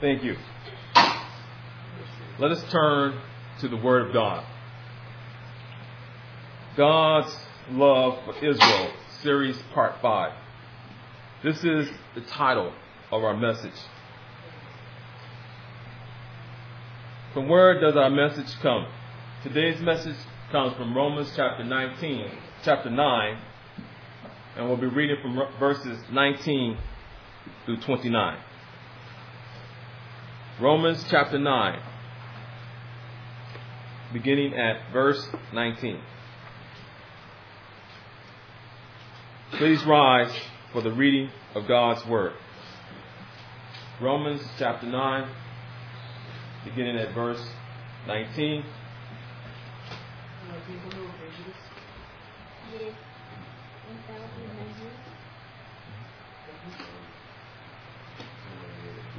Thank you. Let us turn to the Word of God. God's Love for Israel, Series Part 5. This is the title of our message. From where does our message come? Today's message comes from Romans chapter 19, chapter 9, and we'll be reading from verses 19 through 29. Romans chapter 9, beginning at verse 19. Please rise for the reading of God's Word. Romans chapter 9, beginning at verse 19.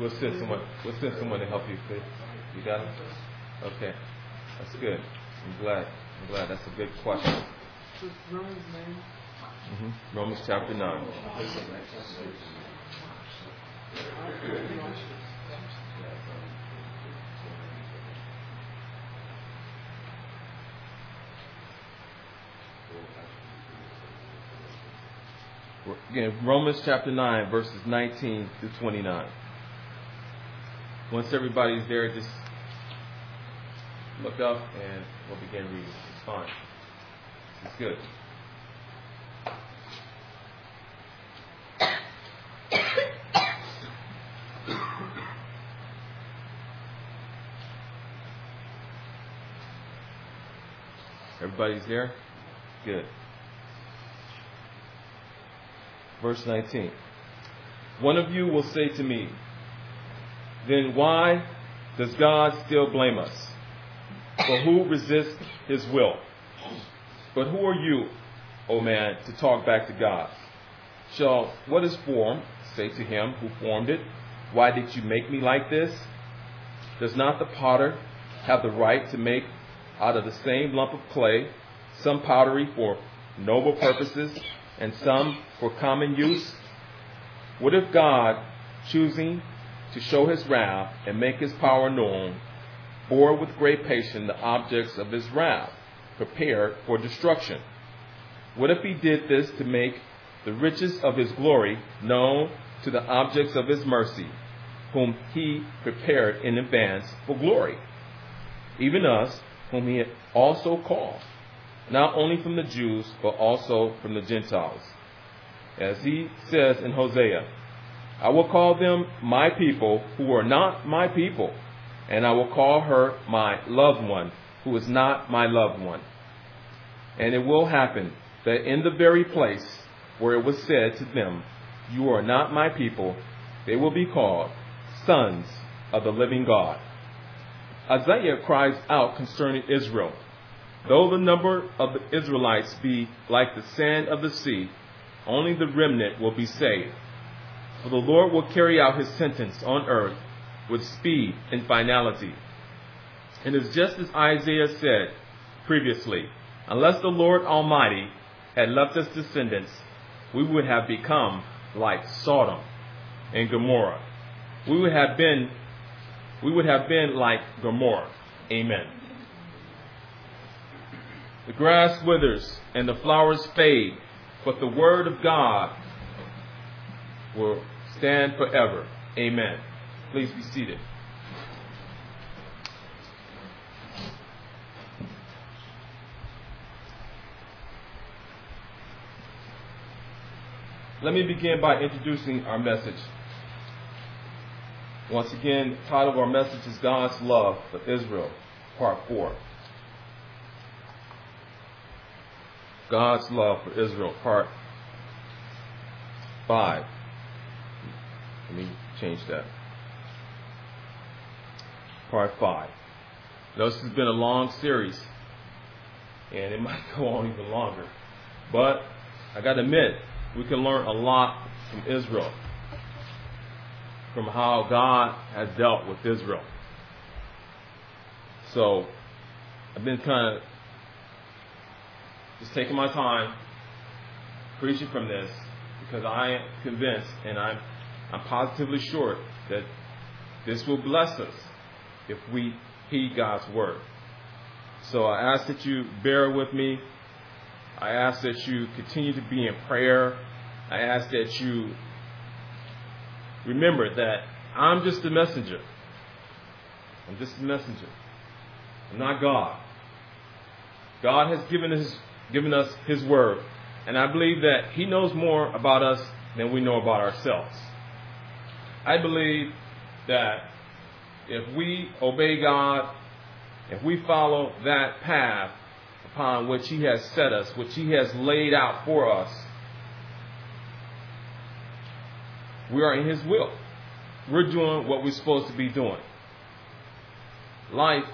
We'll send someone. We'll send someone to help you. Please. You got it. Okay, that's good. I'm glad. I'm glad. That's a big question. Romans 9. Mm-hmm. Romans chapter 9. Again, Romans chapter 9, verses 19 through 29. Once everybody's there, just look up and we'll begin reading. It's fine. It's good. Everybody's there? Good. Verse 19. One of you will say to me, then why does God still blame us? For who resists his will? But who are you, O oh man, to talk back to God? Shall what is formed say to him who formed it, Why did you make me like this? Does not the potter have the right to make out of the same lump of clay some pottery for noble purposes and some for common use? What if God, choosing to show his wrath and make his power known, bore with great patience the objects of his wrath, prepared for destruction? What if he did this to make the riches of his glory known to the objects of his mercy, whom he prepared in advance for glory? Even us, whom he also called, not only from the Jews, but also from the Gentiles. As he says in Hosea, I will call them my people who are not my people, and I will call her my loved one who is not my loved one. And it will happen that in the very place where it was said to them, You are not my people, they will be called sons of the living God. Isaiah cries out concerning Israel Though the number of the Israelites be like the sand of the sea, only the remnant will be saved. For the Lord will carry out his sentence on earth with speed and finality. And it's just as Isaiah said previously unless the Lord Almighty had left us descendants, we would have become like Sodom and Gomorrah. We would have been we would have been like Gomorrah. Amen. The grass withers and the flowers fade, but the word of God will stand forever. Amen. Please be seated. Let me begin by introducing our message. Once again, the title of our message is God's Love for Israel, Part 4. God's Love for Israel, Part 5. Let me change that. Part 5. Now, this has been a long series, and it might go on even longer. But I got to admit, we can learn a lot from Israel, from how God has dealt with Israel. So I've been kind of just taking my time preaching from this because I am convinced and I'm, I'm positively sure that This will bless us if we heed God's word. So I ask that you bear with me. I ask that you continue to be in prayer. I ask that you remember that I'm just a messenger. I'm just a messenger. I'm not God. God has given us given us his word. And I believe that he knows more about us than we know about ourselves. I believe that if we obey God, if we follow that path upon which he has set us, which he has laid out for us, we are in his will. We're doing what we're supposed to be doing. Life,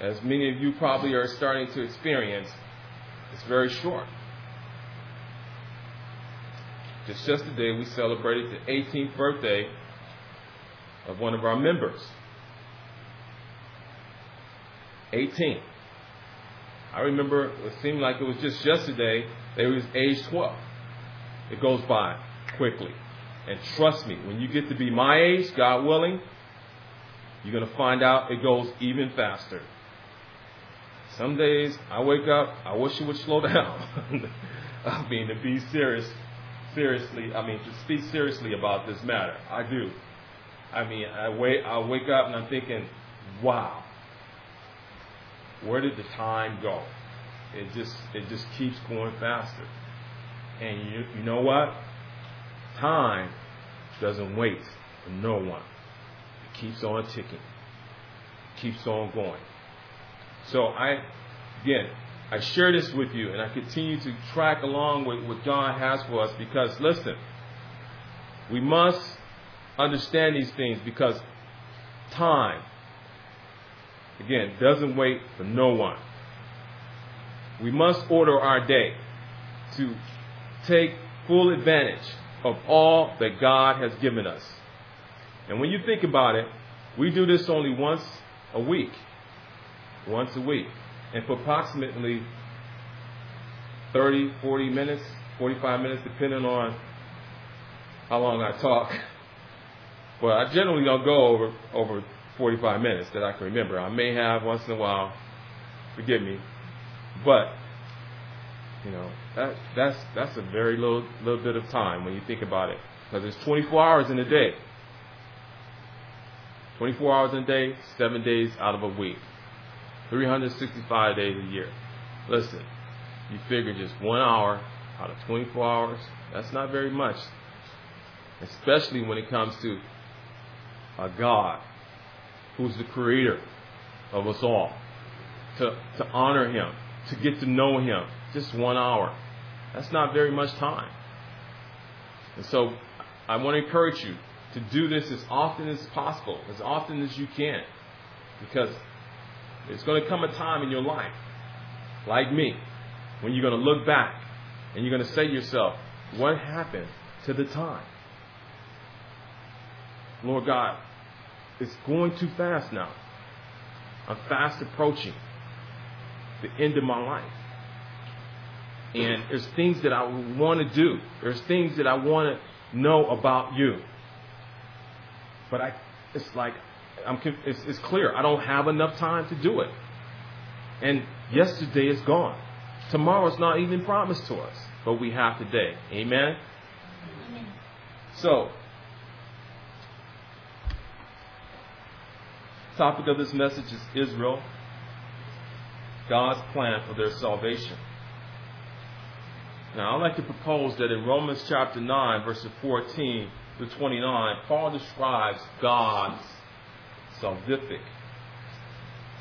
as many of you probably are starting to experience, is very short. Just yesterday, we celebrated the 18th birthday of one of our members. 18. I remember it seemed like it was just yesterday that he was age 12. It goes by quickly. And trust me, when you get to be my age, God willing, you're going to find out it goes even faster. Some days I wake up, I wish it would slow down. I mean, to be serious, seriously, I mean, to speak seriously about this matter. I do. I mean, I wake, I wake up and I'm thinking, wow, where did the time go? It just, it just keeps going faster. And you, you know what? Time doesn't wait for no one. It keeps on ticking. It keeps on going. So I, again, I share this with you and I continue to track along with what God has for us because listen, we must understand these things because time, again, doesn't wait for no one. We must order our day to take full advantage of all that God has given us. And when you think about it, we do this only once a week. Once a week and for approximately 30, 40 minutes, 45 minutes, depending on how long I talk. But I generally don't go over over 45 minutes that I can remember. I may have once in a while. Forgive me, but you know that that's that's a very little little bit of time when you think about it, because there's 24 hours in a day. 24 hours in a day, seven days out of a week. 365 days a year. Listen, you figure just one hour out of 24 hours, that's not very much. Especially when it comes to a God who's the creator of us all. To, to honor Him, to get to know Him, just one hour. That's not very much time. And so I want to encourage you to do this as often as possible, as often as you can. Because there's going to come a time in your life, like me, when you're going to look back and you're going to say to yourself, what happened to the time? Lord God, it's going too fast now. I'm fast approaching the end of my life. And there's things that I want to do. There's things that I want to know about you. But I, it's like I'm, it's, it's clear. I don't have enough time to do it. And yesterday is gone. Tomorrow's not even promised to us, but we have today. Amen? Amen. So, topic of this message is Israel, God's plan for their salvation. Now, I'd like to propose that in Romans chapter 9, verses 14 to 29, Paul describes God's salvific,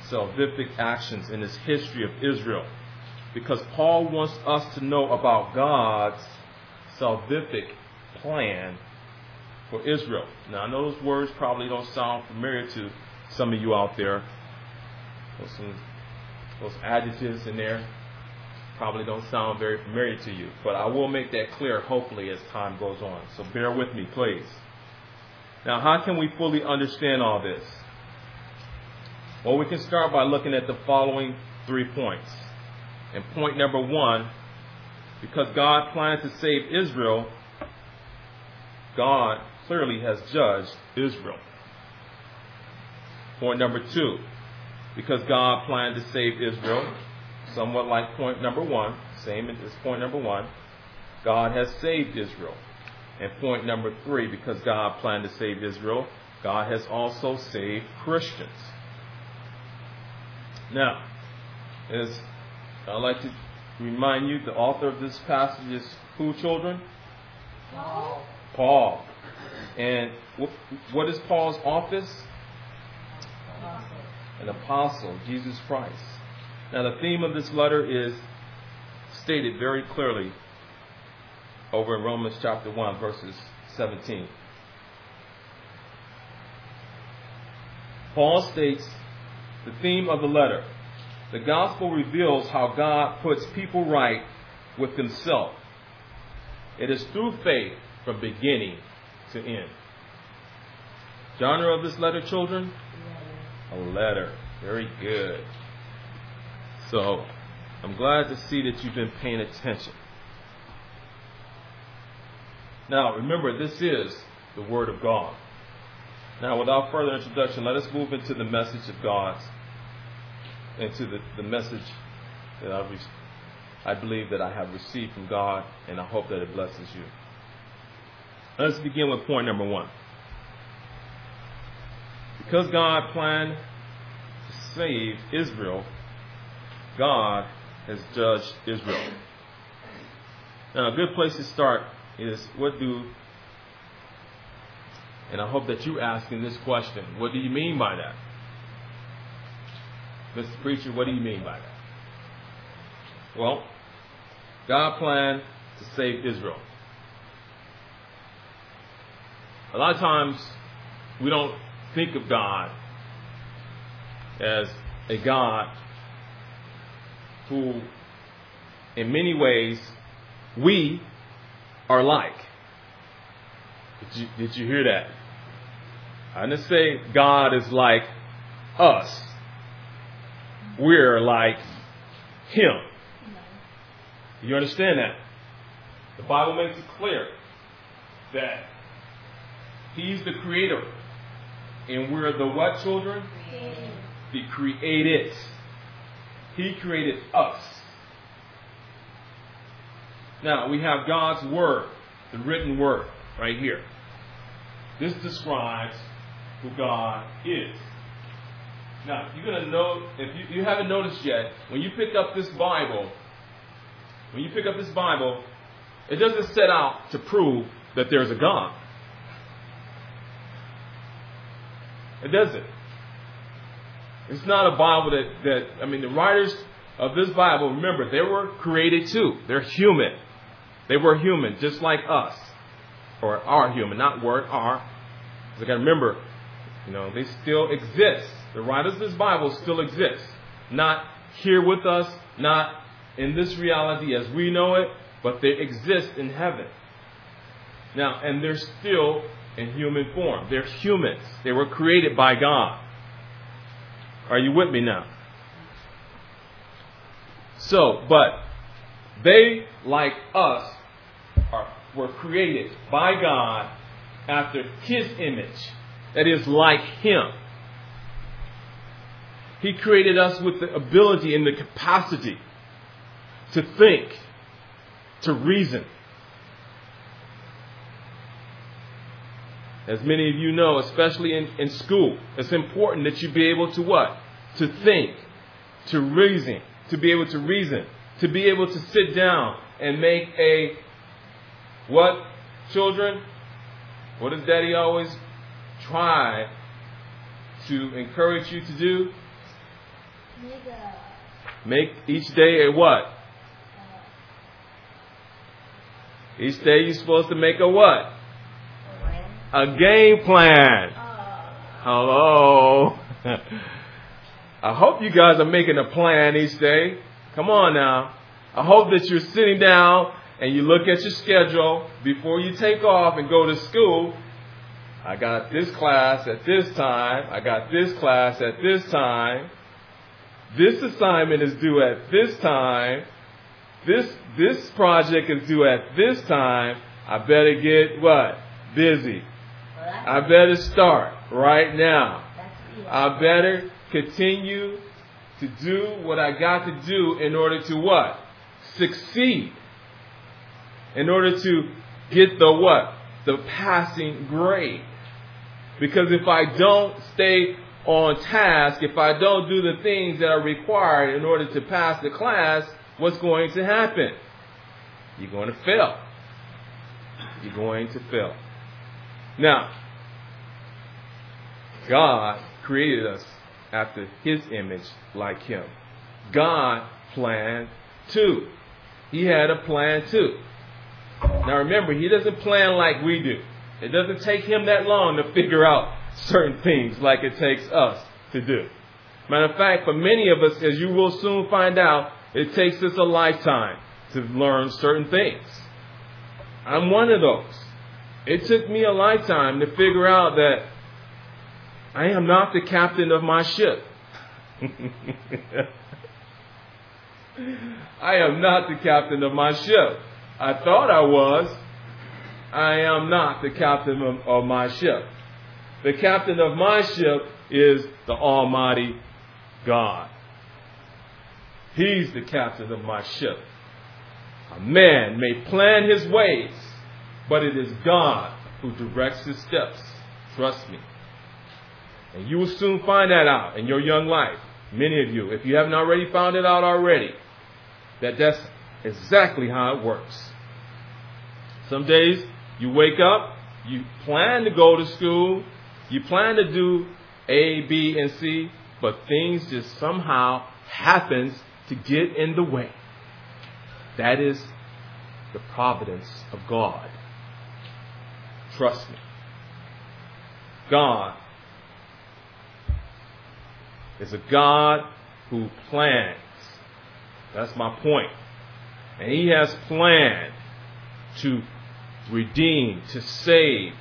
salvific actions in this history of Israel. Because Paul wants us to know about God's salvific plan for Israel. Now, I know those words probably don't sound familiar to some of you out there. Those, some, those adjectives in there probably don't sound very familiar to you. But I will make that clear, hopefully, as time goes on. So bear with me, please. Now, how can we fully understand all this? Well, we can start by looking at the following three points. And point number one, because God planned to save Israel, God clearly has judged Israel. Point number two, because God planned to save Israel, somewhat like point number one, same as point number one, God has saved Israel. And point number three, because God planned to save Israel, God has also saved Christians. Now, as I'd like to remind you, the author of this passage is who, children? Paul. Paul. And what is Paul's office? Apostle. An apostle, Jesus Christ. Now, the theme of this letter is stated very clearly over in Romans chapter 1, verses 17. Paul states the theme of the letter. The gospel reveals how God puts people right with himself. It is through faith from beginning to end. Genre of this letter, children? A letter. Very good. So, I'm glad to see that you've been paying attention. Now, remember, this is the Word of God. Now, without further introduction, let us move into the message of God's, into the, the message that I, re- I believe that I have received from God, and I hope that it blesses you. Let's begin with point number one. Because God planned to save Israel, God has judged Israel. Now, a good place to start is what do, and I hope that you asking this question, what do you mean by that? Mr. Preacher, what do you mean by that? Well, God planned to save Israel. A lot of times we don't think of God as a God who, in many ways, we are like. Did you, did you hear that? I didn't say God is like us. We're like Him. You understand that? The Bible makes it clear that He's the creator. And we're the what children? Created. The created. He created us. Now, we have God's Word, the written Word, right here. This describes who God is. Now, you're going to know, if you, you haven't noticed yet, when you pick up this Bible, when you pick up this Bible, it doesn't set out to prove that there's a God. It doesn't. It's not a Bible that, that, I mean, the writers of this Bible, remember, they were created too. They're human. They were human, just like us. Or are human, not word, are. Because I got to remember, you know, they still exist. The writers of this Bible still exist. Not here with us, not in this reality as we know it, but they exist in heaven. Now, and they're still in human form. They're humans. They were created by God. Are you with me now? So, but they, like us, are, were created by God after His image. That is, like Him. He created us with the ability and the capacity to think, to reason. As many of you know, especially in, in school, it's important that you be able to what? To think, to reason, to be able to reason, to be able to sit down and make a what, children? What does daddy always try to encourage you to do? Make each day a what? Each day you're supposed to make a what? a. Game plan. Hello. I hope you guys are making a plan each day. Come on now. I hope that you're sitting down and you look at your schedule before you take off and go to school. I got this class at this time. I got this class at this time. This assignment is due at this time. This this project is due at this time. I better get what? Busy. I better start right now. I better continue to do what I got to do in order to what? Succeed. In order to get the what? The passing grade. Because if I don't stay on task, if I don't do the things that are required in order to pass the class, what's going to happen? You're going to fail. You're going to fail. Now, God created us after his image like him. God planned too. He had a plan too. Now remember, he doesn't plan like we do. It doesn't take him that long to figure out certain things like it takes us to do. Matter of fact, for many of us, as you will soon find out, it takes us a lifetime to learn certain things. I'm one of those. It took me a lifetime to figure out that I am not the captain of my ship. I am not the captain of my ship. I thought I was. I am not the captain of, of my ship. The captain of my ship is the Almighty God. He's the captain of my ship. A man may plan his ways, but it is God who directs his steps. Trust me. And you will soon find that out in your young life. Many of you, if you haven't already found it out already, that that's exactly how it works. Some days you wake up, you plan to go to school, you plan to do A, B, and C, but things just somehow happens to get in the way. That is the providence of God. Trust me. God is a God who plans. That's my point. And He has planned to redeem, to save.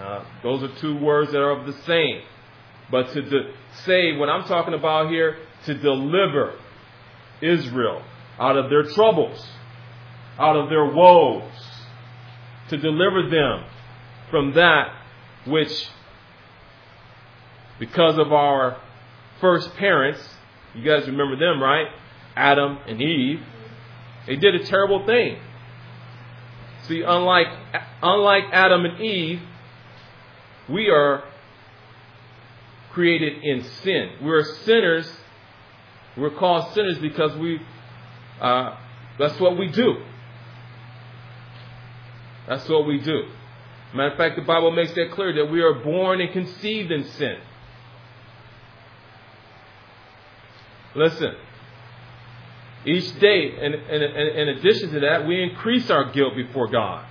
Uh, those are two words that are of the same. But to de- save, what I'm talking about here, to deliver Israel out of their troubles, out of their woes, to deliver them from that which, because of our first parents, you guys remember them, right? Adam and Eve, they did a terrible thing. See, unlike, unlike Adam and Eve, we are created in sin. We're sinners. We're called sinners because we, uh, that's what we do. That's what we do. Matter of fact, the Bible makes that clear that we are born and conceived in sin. Listen, each day, and in, in, addition to that, we increase our guilt before God.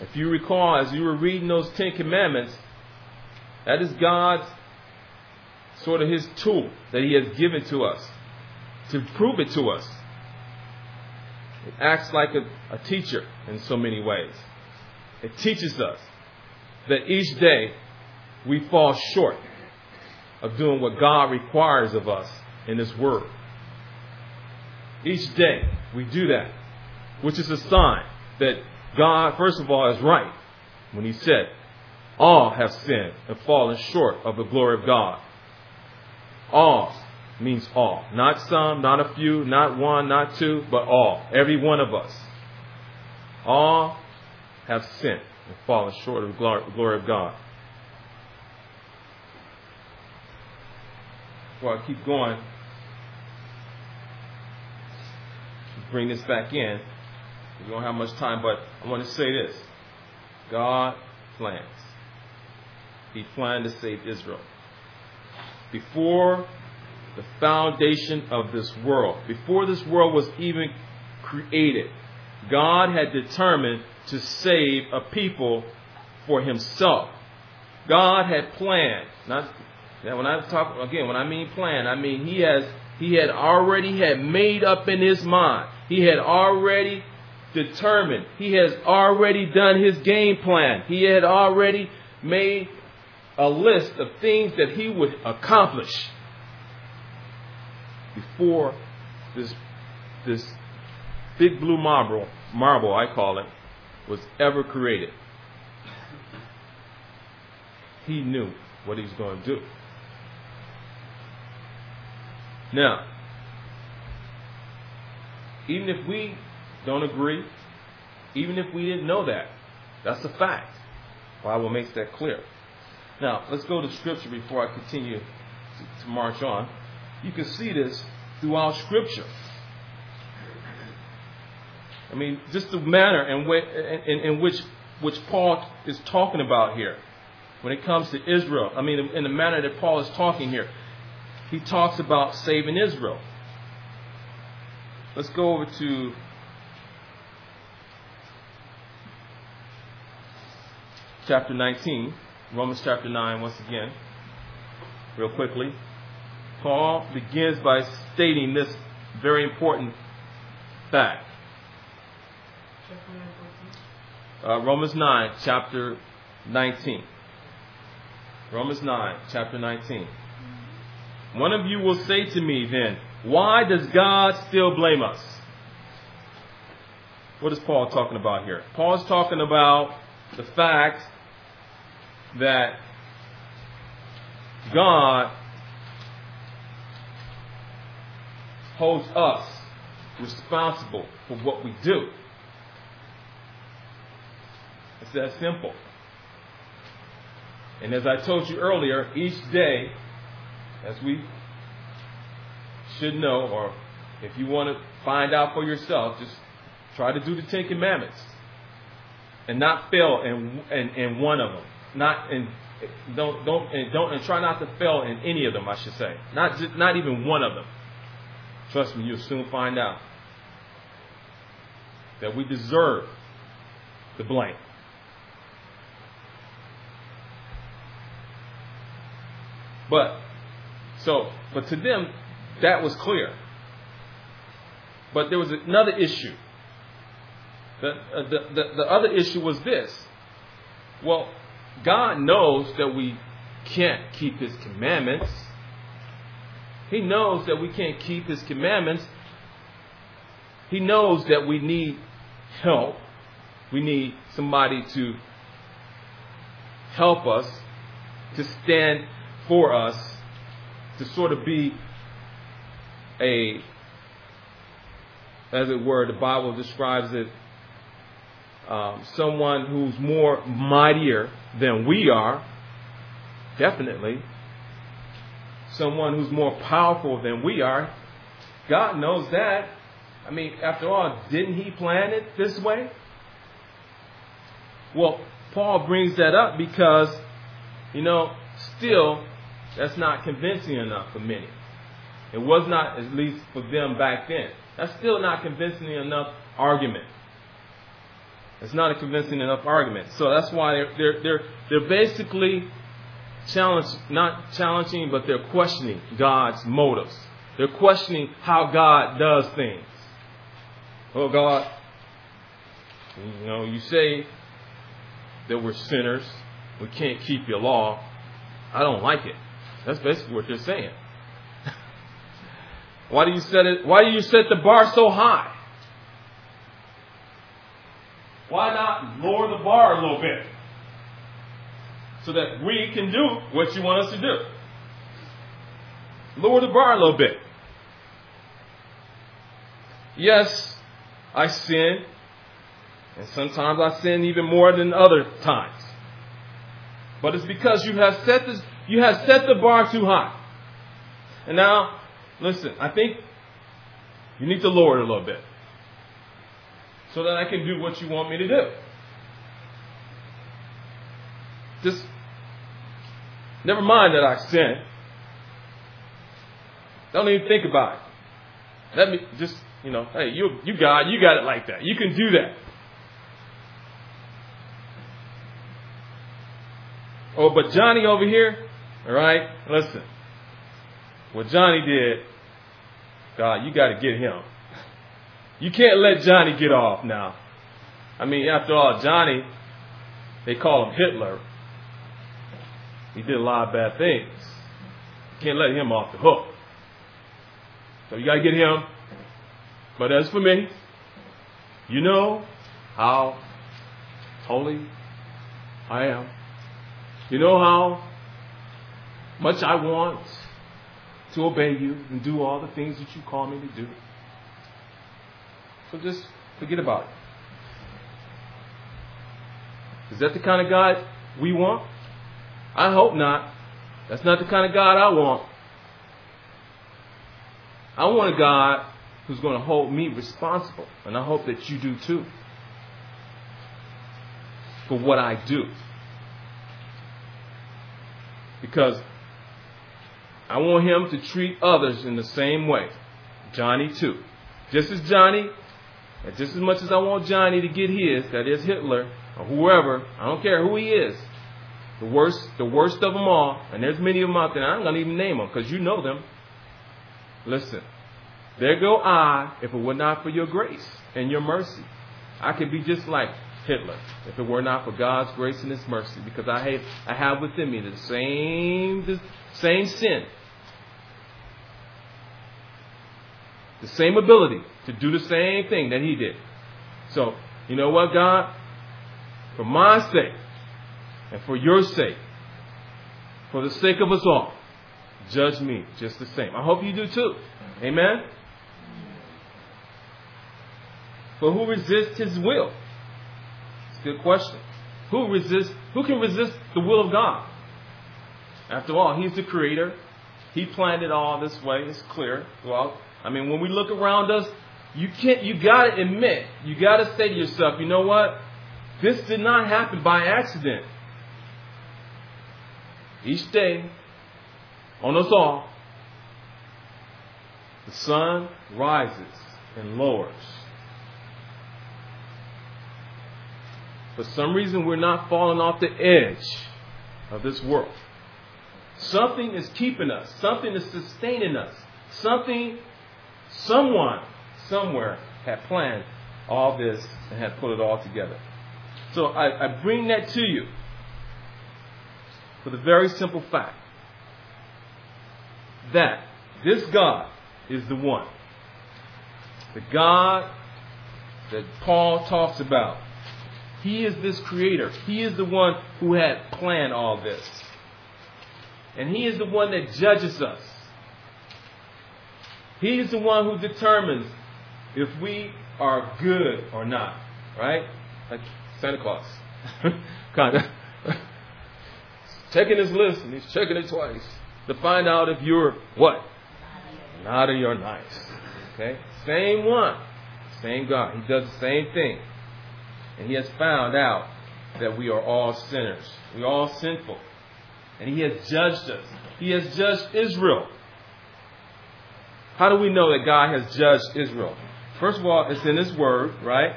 If you recall, as you were reading those Ten Commandments, that is God's sort of His tool that He has given to us to prove it to us. It acts like a, a teacher in so many ways. It teaches us that each day we fall short of doing what God requires of us in this Word. Each day we do that, which is a sign that God, first of all, is right when He said, All have sinned and fallen short of the glory of God. All means all. Not some, not a few, not one, not two, but all. Every one of us. All have sinned and fallen short of the glory of God. Well, I keep going, bring this back in. We don't have much time, but I want to say this. God plans. He planned to save Israel. Before the foundation of this world, before this world was even created, God had determined to save a people for himself. God had planned. Not now when I talk again, when I mean plan, I mean he has he had already had made up in his mind. He had already determined. He has already done his game plan. He had already made a list of things that he would accomplish before this this big blue marble marble I call it was ever created. He knew what he's going to do. Now, even if we don't agree, even if we didn't know that, that's a fact. Bible makes that clear. Now, let's go to Scripture before I continue to, march on. You can see this throughout Scripture. I mean, just the manner in, in, in which which Paul is talking about here when it comes to Israel. I mean, in the manner that Paul is talking here, he talks about saving Israel. Let's go over to chapter 19, Romans chapter 9, once again, real quickly. Paul begins by stating this very important fact. Uh, Romans 9, chapter 19. Romans 9, chapter 19. One of you will say to me then, why does God still blame us? What is Paul talking about here? Paul's talking about the fact that God holds us responsible for what we do. It's that simple. And as I told you earlier, each day, as we should know, or if you want to find out for yourself, just try to do the Ten Commandments and not fail in, in, in one of them. Not in don't don't and don't and try not to fail in any of them. I should say, not just, not even one of them. Trust me, you'll soon find out that we deserve the blame. But so, but to them, that was clear. But there was another issue. The, uh, the, the, the other issue was this. Well, God knows that we can't keep His commandments. He knows that we can't keep His commandments. He knows that we need help. We need somebody to help us, to stand for us, to sort of be a, as it were, the Bible describes it, um, someone who's more mightier than we are, definitely. Someone who's more powerful than we are. God knows that. I mean, after all, didn't He plan it this way? Well, Paul brings that up because, you know, still, that's not convincing enough for many. It was not, at least for them back then. That's still not convincing enough argument. It's not a convincing enough argument. So that's why they're they're they're, they're basically challenge not challenging, but they're questioning God's motives. They're questioning how God does things. Oh God, you know, you say that we're sinners, we can't keep your law. I don't like it. That's basically what they're saying. why do you set it why do you set the bar so high? Why not lower the bar a little bit? So that we can do what you want us to do. Lower the bar a little bit. Yes, I sin. And sometimes I sin even more than other times. But it's because you have set this, you have set the bar too high. And now, listen, I think you need to lower it a little bit so that I can do what you want me to do. Just never mind that I sin. Don't even think about it. Let me just, you know, hey, you you God, you got it like that. You can do that. Oh, but Johnny over here, all right, listen. What Johnny did, God, you got to get him. You can't let Johnny get off now. I mean, after all, Johnny, they call him Hitler. He did a lot of bad things. You can't let him off the hook. So you got to get him. But as for me, you know how holy I am. You know how much I want to obey you and do all the things that you call me to do. So just forget about it. Is that the kind of God we want? I hope not. That's not the kind of God I want. I want a God who's going to hold me responsible. And I hope that you do too. For what I do. Because I want him to treat others in the same way. Johnny too. Just as Johnny, and just as much as I want Johnny to get his, that is Hitler, or whoever, I don't care who he is, the worst, the worst of them all, and there's many of them out there, I'm going to even name them because you know them. Listen, there go I if it were not for your grace and your mercy. I could be just like Hitler if it were not for God's grace and His mercy because I have, I have within me the same, the same sin, the same ability to do the same thing that He did. So, you know what, God? For my sake and for your sake, for the sake of us all, judge me just the same. I hope you do too. Amen? But who resists his will? It's a good question. Who resists who can resist the will of God? After all, he's the creator. He planned it all this way, it's clear. Well, I mean when we look around us, you can't you gotta admit, you gotta say to yourself, you know what? This did not happen by accident. Each day, on us all, the sun rises and lowers. For some reason, we're not falling off the edge of this world. Something is keeping us, something is sustaining us, something, someone, somewhere had planned all this and had put it all together. So I, I bring that to you for the very simple fact that this God is the one. The God that Paul talks about. He is this creator. He is the one who had planned all this. And He is the one that judges us. He is the one who determines if we are good or not. Right? Like Santa Claus. kind of. checking his list and he's checking it twice to find out if you're what? Naughty or nice. Okay? Same one. Same God. He does the same thing. And he has found out that we are all sinners. We are all sinful. And he has judged us. He has judged Israel. How do we know that God has judged Israel? First of all, it's in His Word, right?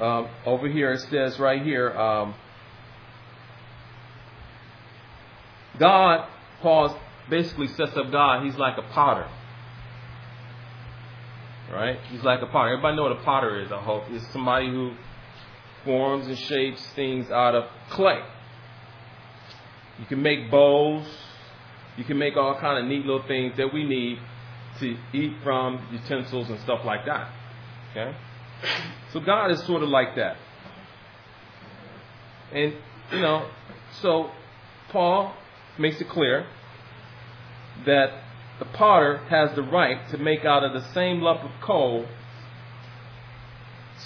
Um, over here it says right here, um, God, Paul basically sets up God, he's like a potter. Right? He's like a potter. Everybody know what a potter is, I hope. It's somebody who forms and shapes things out of clay. You can make bowls. You can make all kind of neat little things that we need to eat from, utensils and stuff like that. Okay? So God is sort of like that. And, you know, so Paul makes it clear that the potter has the right to make out of the same lump of coal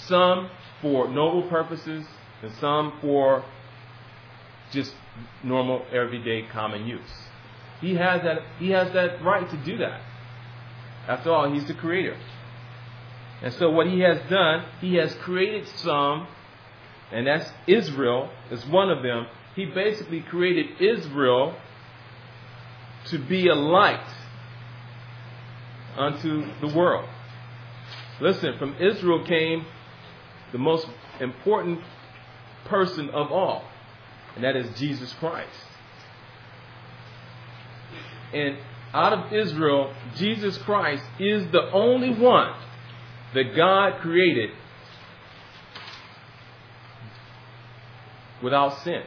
some for noble purposes and some for just normal everyday common use. He has that he has that right to do that. After all, he's the creator. And so what he has done, he has created some, and that's Israel is one of them. He basically created Israel to be a light unto the world. Listen, from Israel came the most important person of all, and that is Jesus Christ. And out of Israel, Jesus Christ is the only one that God created without sin,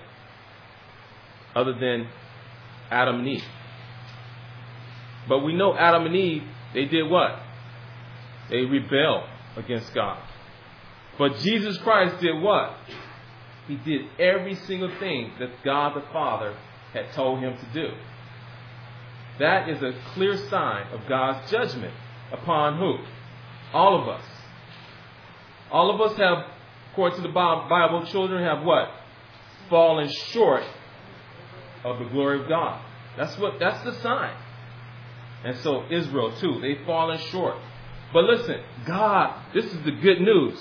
other than Adam and Eve. But we know Adam and Eve, they did what? They rebelled against God. But Jesus Christ did what? He did every single thing that God the Father had told him to do. That is a clear sign of God's judgment upon who? All of us. All of us have, according to the Bible, children have what? Fallen short of the glory of God. That's what that's the sign. And so Israel too, they've fallen short. But listen, God, this is the good news.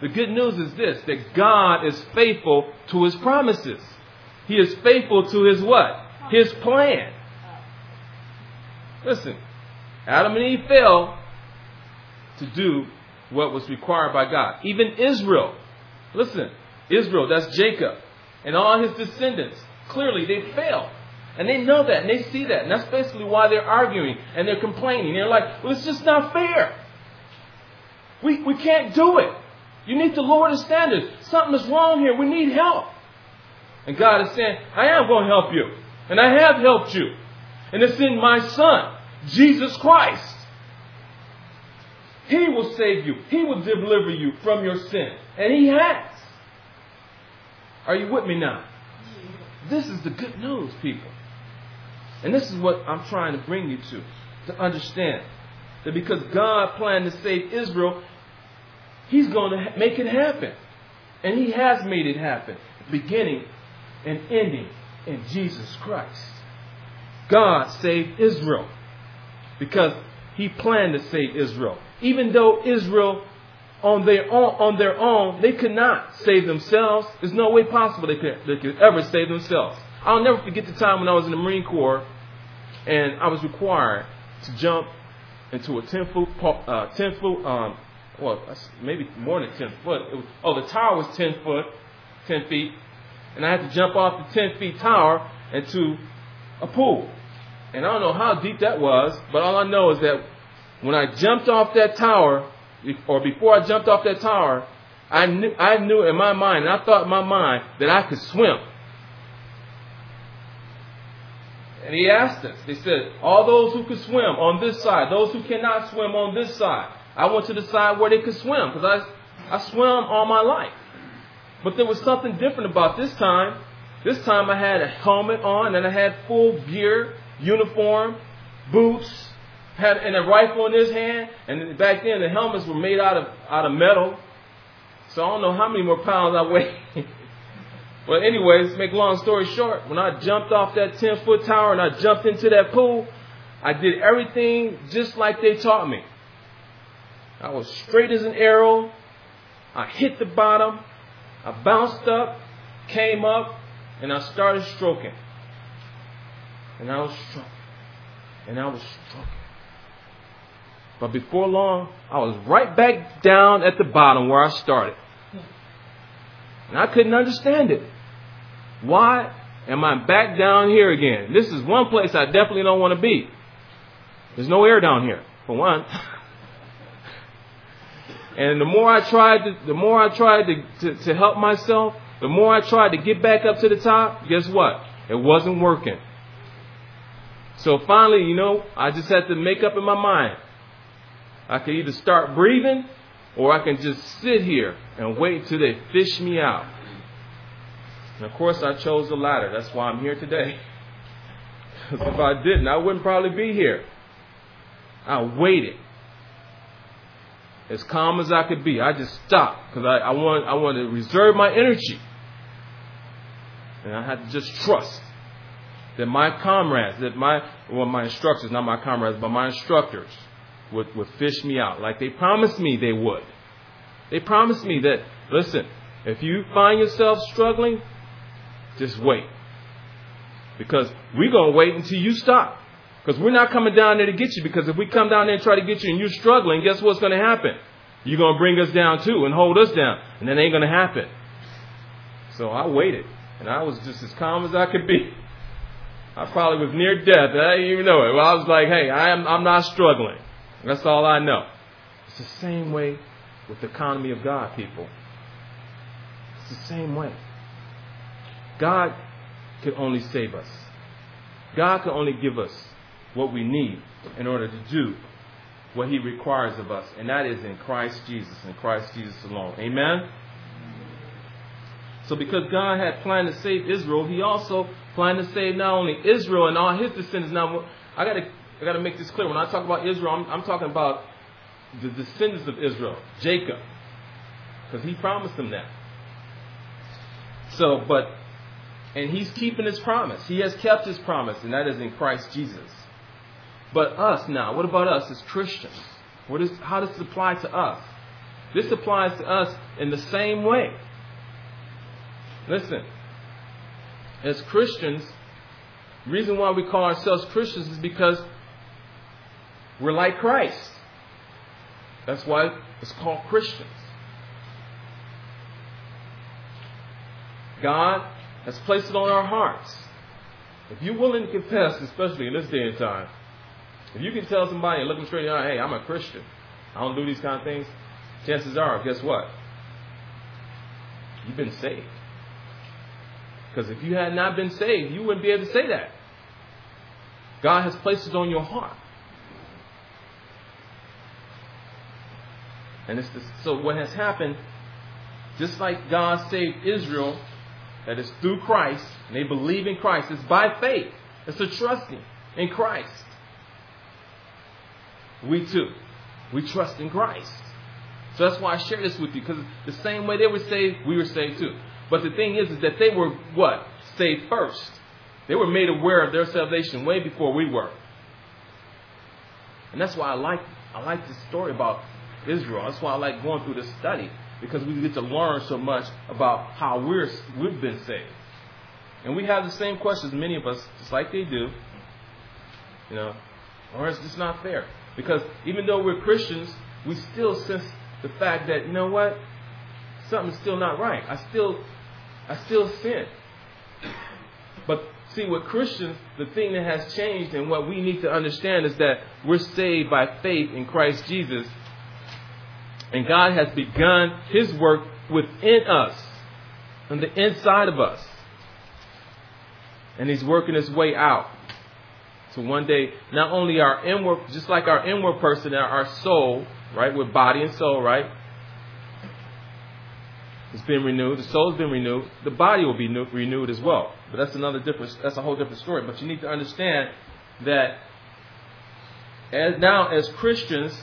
The good news is this that God is faithful to his promises. He is faithful to his what? His plan. Listen, Adam and Eve failed to do what was required by God. Even Israel, listen, Israel, that's Jacob, and all his descendants, clearly they failed. And they know that, and they see that. And that's basically why they're arguing and they're complaining. They're like, well, it's just not fair. We, we can't do it. You need to lower the standards. Something is wrong here. We need help. And God is saying, I am going to help you. And I have helped you. And it's in my Son, Jesus Christ. He will save you. He will deliver you from your sin. And He has. Are you with me now? This is the good news, people. And this is what I'm trying to bring you to, to understand. That because God planned to save Israel, He's going to make it happen. And He has made it happen, beginning and ending in Jesus Christ. God saved Israel because He planned to save Israel. Even though Israel, on their own, on their own, they could not save themselves. There's no way possible they could, they could ever save themselves. I'll never forget the time when I was in the Marine Corps and I was required to jump into a 10 foot, uh, 10 foot, um, well, maybe more than 10 foot. Was, oh, the tower was 10 foot, 10 feet, and I had to jump off the 10 feet tower into a pool. And I don't know how deep that was, but all I know is that when I jumped off that tower, or before I jumped off that tower, I knew, I knew in my mind, and I thought in my mind that I could swim. And he asked us, they said, all those who could swim on this side, those who cannot swim on this side. I went to the side where they could swim because I, I swam all my life. But there was something different about this time. This time I had a helmet on and I had full gear, uniform, boots, had and a rifle in his hand. And back then the helmets were made out of out of metal. So I don't know how many more pounds I weigh. but anyways, make long story short, when I jumped off that 10 foot tower and I jumped into that pool, I did everything just like they taught me. I was straight as an arrow. I hit the bottom. I bounced up, came up, and I started stroking. And I was stroking. And I was stroking. But before long, I was right back down at the bottom where I started. And I couldn't understand it. Why am I back down here again? This is one place I definitely don't want to be. There's no air down here, for one. and the more I tried to, the more I tried to, to, to help myself, the more I tried to get back up to the top, guess what? It wasn't working. So finally, you know, I just had to make up in my mind. I could either start breathing or I can just sit here and wait till they fish me out. And of course, I chose the latter. That's why I'm here today. Because if I didn't, I wouldn't probably be here. I waited. As calm as I could be. I just stopped because I, I, want, I wanted to reserve my energy. And I had to just trust that my comrades, that my, well, my instructors, not my comrades, but my instructors, would, would fish me out like they promised me they would. They promised me that, listen, if you find yourself struggling, just wait. Because we're going to wait until you stop. Because we're not coming down there to get you. Because if we come down there and try to get you and you're struggling, guess what's going to happen? You're going to bring us down too and hold us down. And that ain't going to happen. So I waited. And I was just as calm as I could be. I probably was near death. I didn't even know it. Well, I was like, hey, I am, I'm not struggling. That's all I know. It's the same way with the economy of God, people. It's the same way. God can only save us. God can only give us what we need in order to do what He requires of us, and that is in Christ Jesus in Christ Jesus alone. Amen? So because God had planned to save Israel, He also planned to save not only Israel and all His descendants. Now, I got to I got to make this clear. When I talk about Israel, I'm, I'm talking about the descendants of Israel, Jacob, because He promised them that. So, but and He's keeping His promise. He has kept His promise, and that is in Christ Jesus. But us now, what about us as Christians? What is, how does this apply to us? This applies to us in the same way. Listen, as Christians, the reason why we call ourselves Christians is because we're like Christ. That's why it's called Christians. God has placed it on our hearts. If you're willing to confess, especially in this day and time, if you can tell somebody and look them straight in the eye, hey, I'm a Christian, I don't do these kind of things, chances are, guess what? You've been saved. Because if you had not been saved, you wouldn't be able to say that. God has placed it on your heart. And it's the, so what has happened, just like God saved Israel, that is through Christ, and they believe in Christ, it's by faith. It's a trusting in Christ. We too, we trust in Christ. So that's why I share this with you, because the same way they were saved, we were saved too. But the thing is, is that they were what? Saved first. They were made aware of their salvation way before we were. And that's why I like I like this story about Israel. That's why I like going through this study because we get to learn so much about how we're we've been saved. And we have the same questions, many of us, just like they do. You know, or it's just not fair. Because even though we're Christians, we still sense the fact that, you know what? Something's still not right. I still I still sin. But see, with Christians, the thing that has changed and what we need to understand is that we're saved by faith in Christ Jesus. And God has begun His work within us, on the inside of us. And He's working His way out. So one day, not only our inward, just like our inward person, our soul, right, with body and soul, right, it's been renewed. The soul's been renewed. The body will be new, renewed as well. But that's another different. That's a whole different story. But you need to understand that as now as Christians,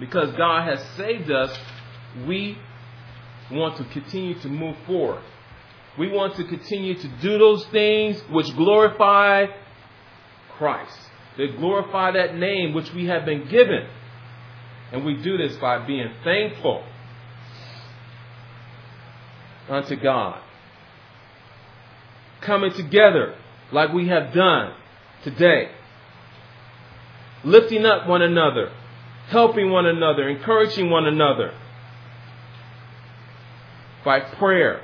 because God has saved us, we want to continue to move forward. We want to continue to do those things which glorify Christ. They glorify that name which we have been given. And we do this by being thankful unto God. Coming together like we have done today. Lifting up one another. Helping one another. Encouraging one another. By prayer.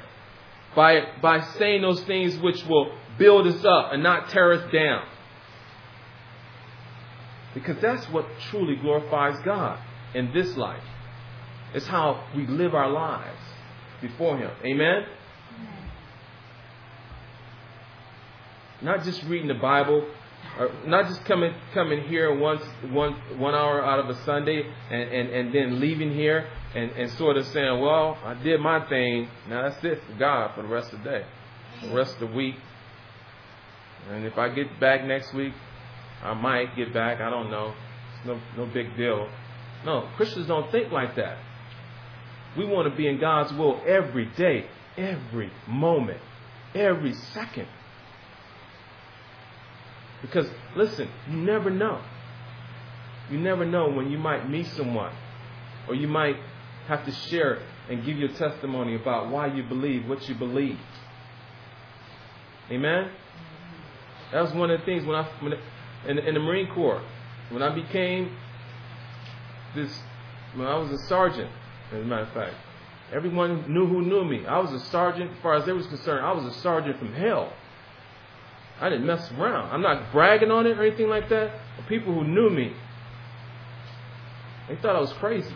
By, by saying those things which will build us up and not tear us down. Because that's what truly glorifies God in this life. It's how we live our lives before Him. Amen? Not just reading the Bible, or not just coming coming here once one one hour out of a Sunday and, and, and then leaving here and, and sort of saying, Well, I did my thing, now that's it for God for the rest of the day. The rest of the week. And if I get back next week, I might get back, I don't know. It's no no big deal. No, Christians don't think like that. We want to be in God's will every day, every moment, every second. Because, listen, you never know. You never know when you might meet someone, or you might have to share and give your testimony about why you believe what you believe. Amen? That was one of the things when I, when, in, in the Marine Corps, when I became this, when I was a sergeant, as a matter of fact. Everyone knew who knew me. I was a sergeant, as far as they was concerned, I was a sergeant from hell. I didn't mess around. I'm not bragging on it or anything like that. But people who knew me, they thought I was crazy.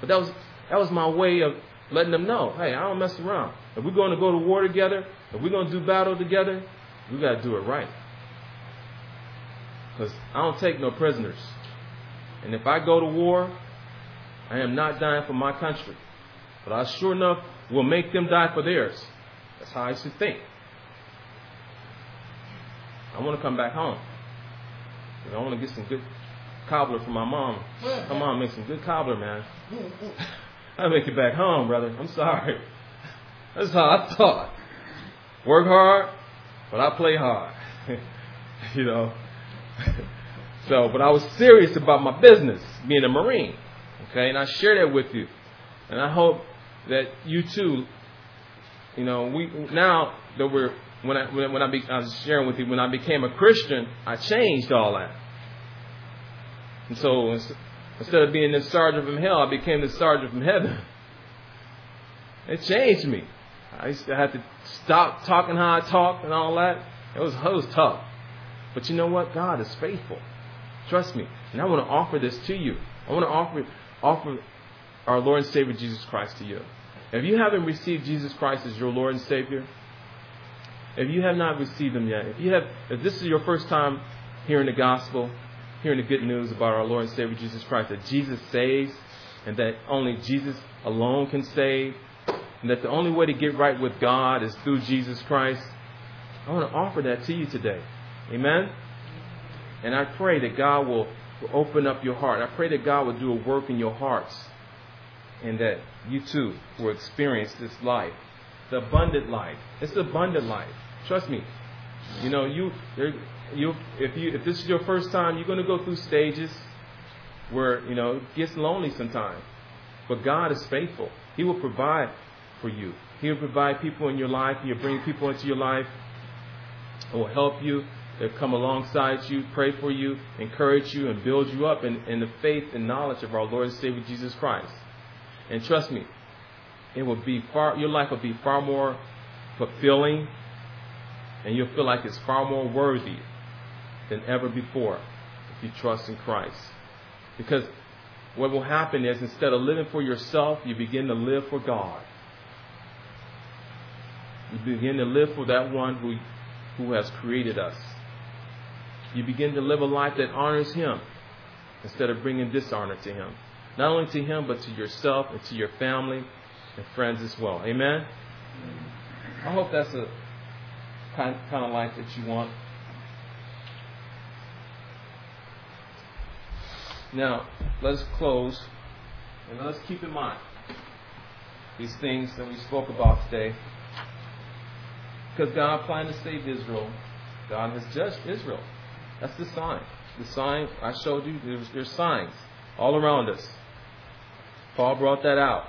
But that was that was my way of letting them know, hey, I don't mess around. If we're going to go to war together, if we're going to do battle together, we got to do it right. Because I don't take no prisoners. And if I go to war, I am not dying for my country. But I sure enough will make them die for theirs. That's how I should think. I want to come back home. I want to get some good cobbler for my mom. Mm-hmm. My mom makes some good cobbler, man. Mm-hmm. I make it back home, brother. I'm sorry. That's how I thought. Work hard, but I play hard. you know. so, but I was serious about my business, being a Marine. Okay, and I share that with you. And I hope that you too, you know, we now that we're when I when, when I, be, I was sharing with you when I became a Christian, I changed all that. And so instead of being the sergeant from hell, I became the sergeant from heaven. It changed me. I used to have to stop talking how I talk and all that. It was, it was tough. But you know what? God is faithful. Trust me. And I want to offer this to you. I want to offer offer our Lord and Savior Jesus Christ to you. If you haven't received Jesus Christ as your Lord and Savior, if you have not received Him yet, if you have, if this is your first time hearing the gospel, hearing the good news about our Lord and Savior Jesus Christ, that Jesus saves, and that only Jesus alone can save, and that the only way to get right with God is through Jesus Christ, I want to offer that to you today. Amen? And I pray that God will, will open up your heart. I pray that God will do a work in your hearts and that you too will experience this life, the abundant life. It's the abundant life. Trust me. You know, you, you, if you, if this is your first time, you're going to go through stages where you know it gets lonely sometimes. But God is faithful. He will provide for you. He will provide people in your life. He'll bring people into your life. Who will help you. They'll come alongside you, pray for you, encourage you, and build you up in, in the faith and knowledge of our Lord and Savior Jesus Christ. And trust me, it will be far. Your life will be far more fulfilling, and you'll feel like it's far more worthy than ever before if you trust in Christ. Because what will happen is instead of living for yourself, you begin to live for God. You begin to live for that one who, who has created us. You begin to live a life that honors Him instead of bringing dishonor to Him. Not only to Him, but to yourself and to your family and friends as well. Amen? I hope that's a kind, kind of life that you want. Now, let's close and let's keep in mind these things that we spoke about today. Because God planned to save Israel, God has judged Israel. That's the sign. The sign I showed you, there's, there's signs all around us. Paul brought that out.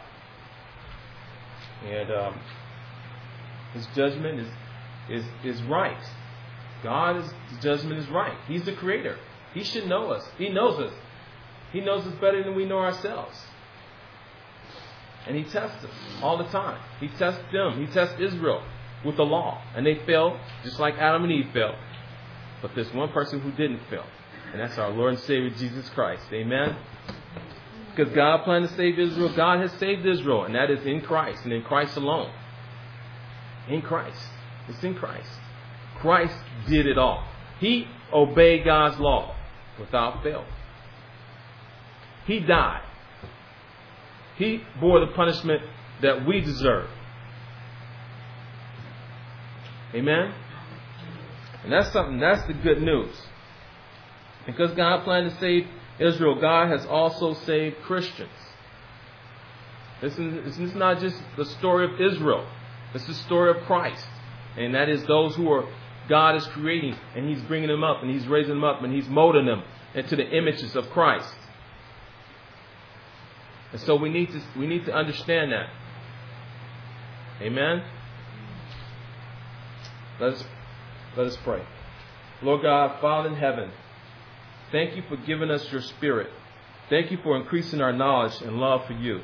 And um, his judgment is, is, is right. God's judgment is right. He's the creator. He should know us. He knows us. He knows us better than we know ourselves. And he tests us all the time. He tests them. He tests Israel with the law. And they failed just like Adam and Eve failed. But there's one person who didn't fail. And that's our Lord and Savior Jesus Christ. Amen. Because God planned to save Israel. God has saved Israel. And that is in Christ and in Christ alone. In Christ. It's in Christ. Christ did it all. He obeyed God's law without fail. He died. He bore the punishment that we deserve. Amen? And that's something, that's the good news. Because God planned to save Israel, God has also saved Christians. This is, this is not just the story of Israel, it's the story of Christ. And that is those who are God is creating, and He's bringing them up, and He's raising them up, and He's molding them into the images of Christ. And so we need to we need to understand that. Amen. Let us let us pray. Lord God, Father in heaven, thank you for giving us your spirit. Thank you for increasing our knowledge and love for you.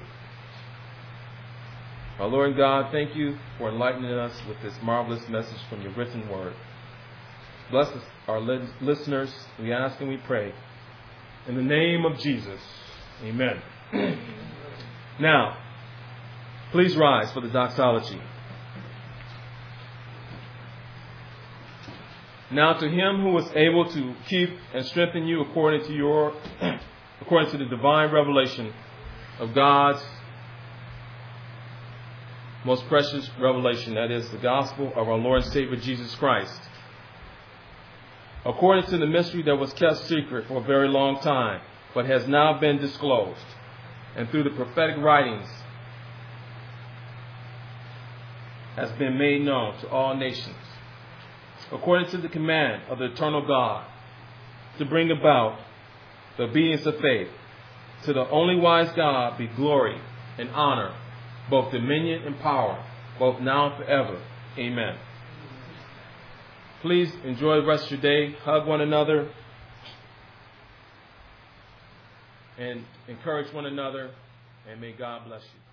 Our Lord and God, thank you for enlightening us with this marvelous message from your written word. Bless us, our listeners, we ask and we pray. In the name of Jesus, amen. now, please rise for the doxology. Now to him who is able to keep and strengthen you according to your according to the divine revelation of God's most precious revelation, that is the gospel of our Lord and Savior Jesus Christ. According to the mystery that was kept secret for a very long time, but has now been disclosed, and through the prophetic writings has been made known to all nations, according to the command of the eternal God, to bring about the obedience of faith. To the only wise God be glory and honor, both dominion and power, both now and forever. Amen. Please enjoy the rest of your day. Hug one another and encourage one another. And may God bless you.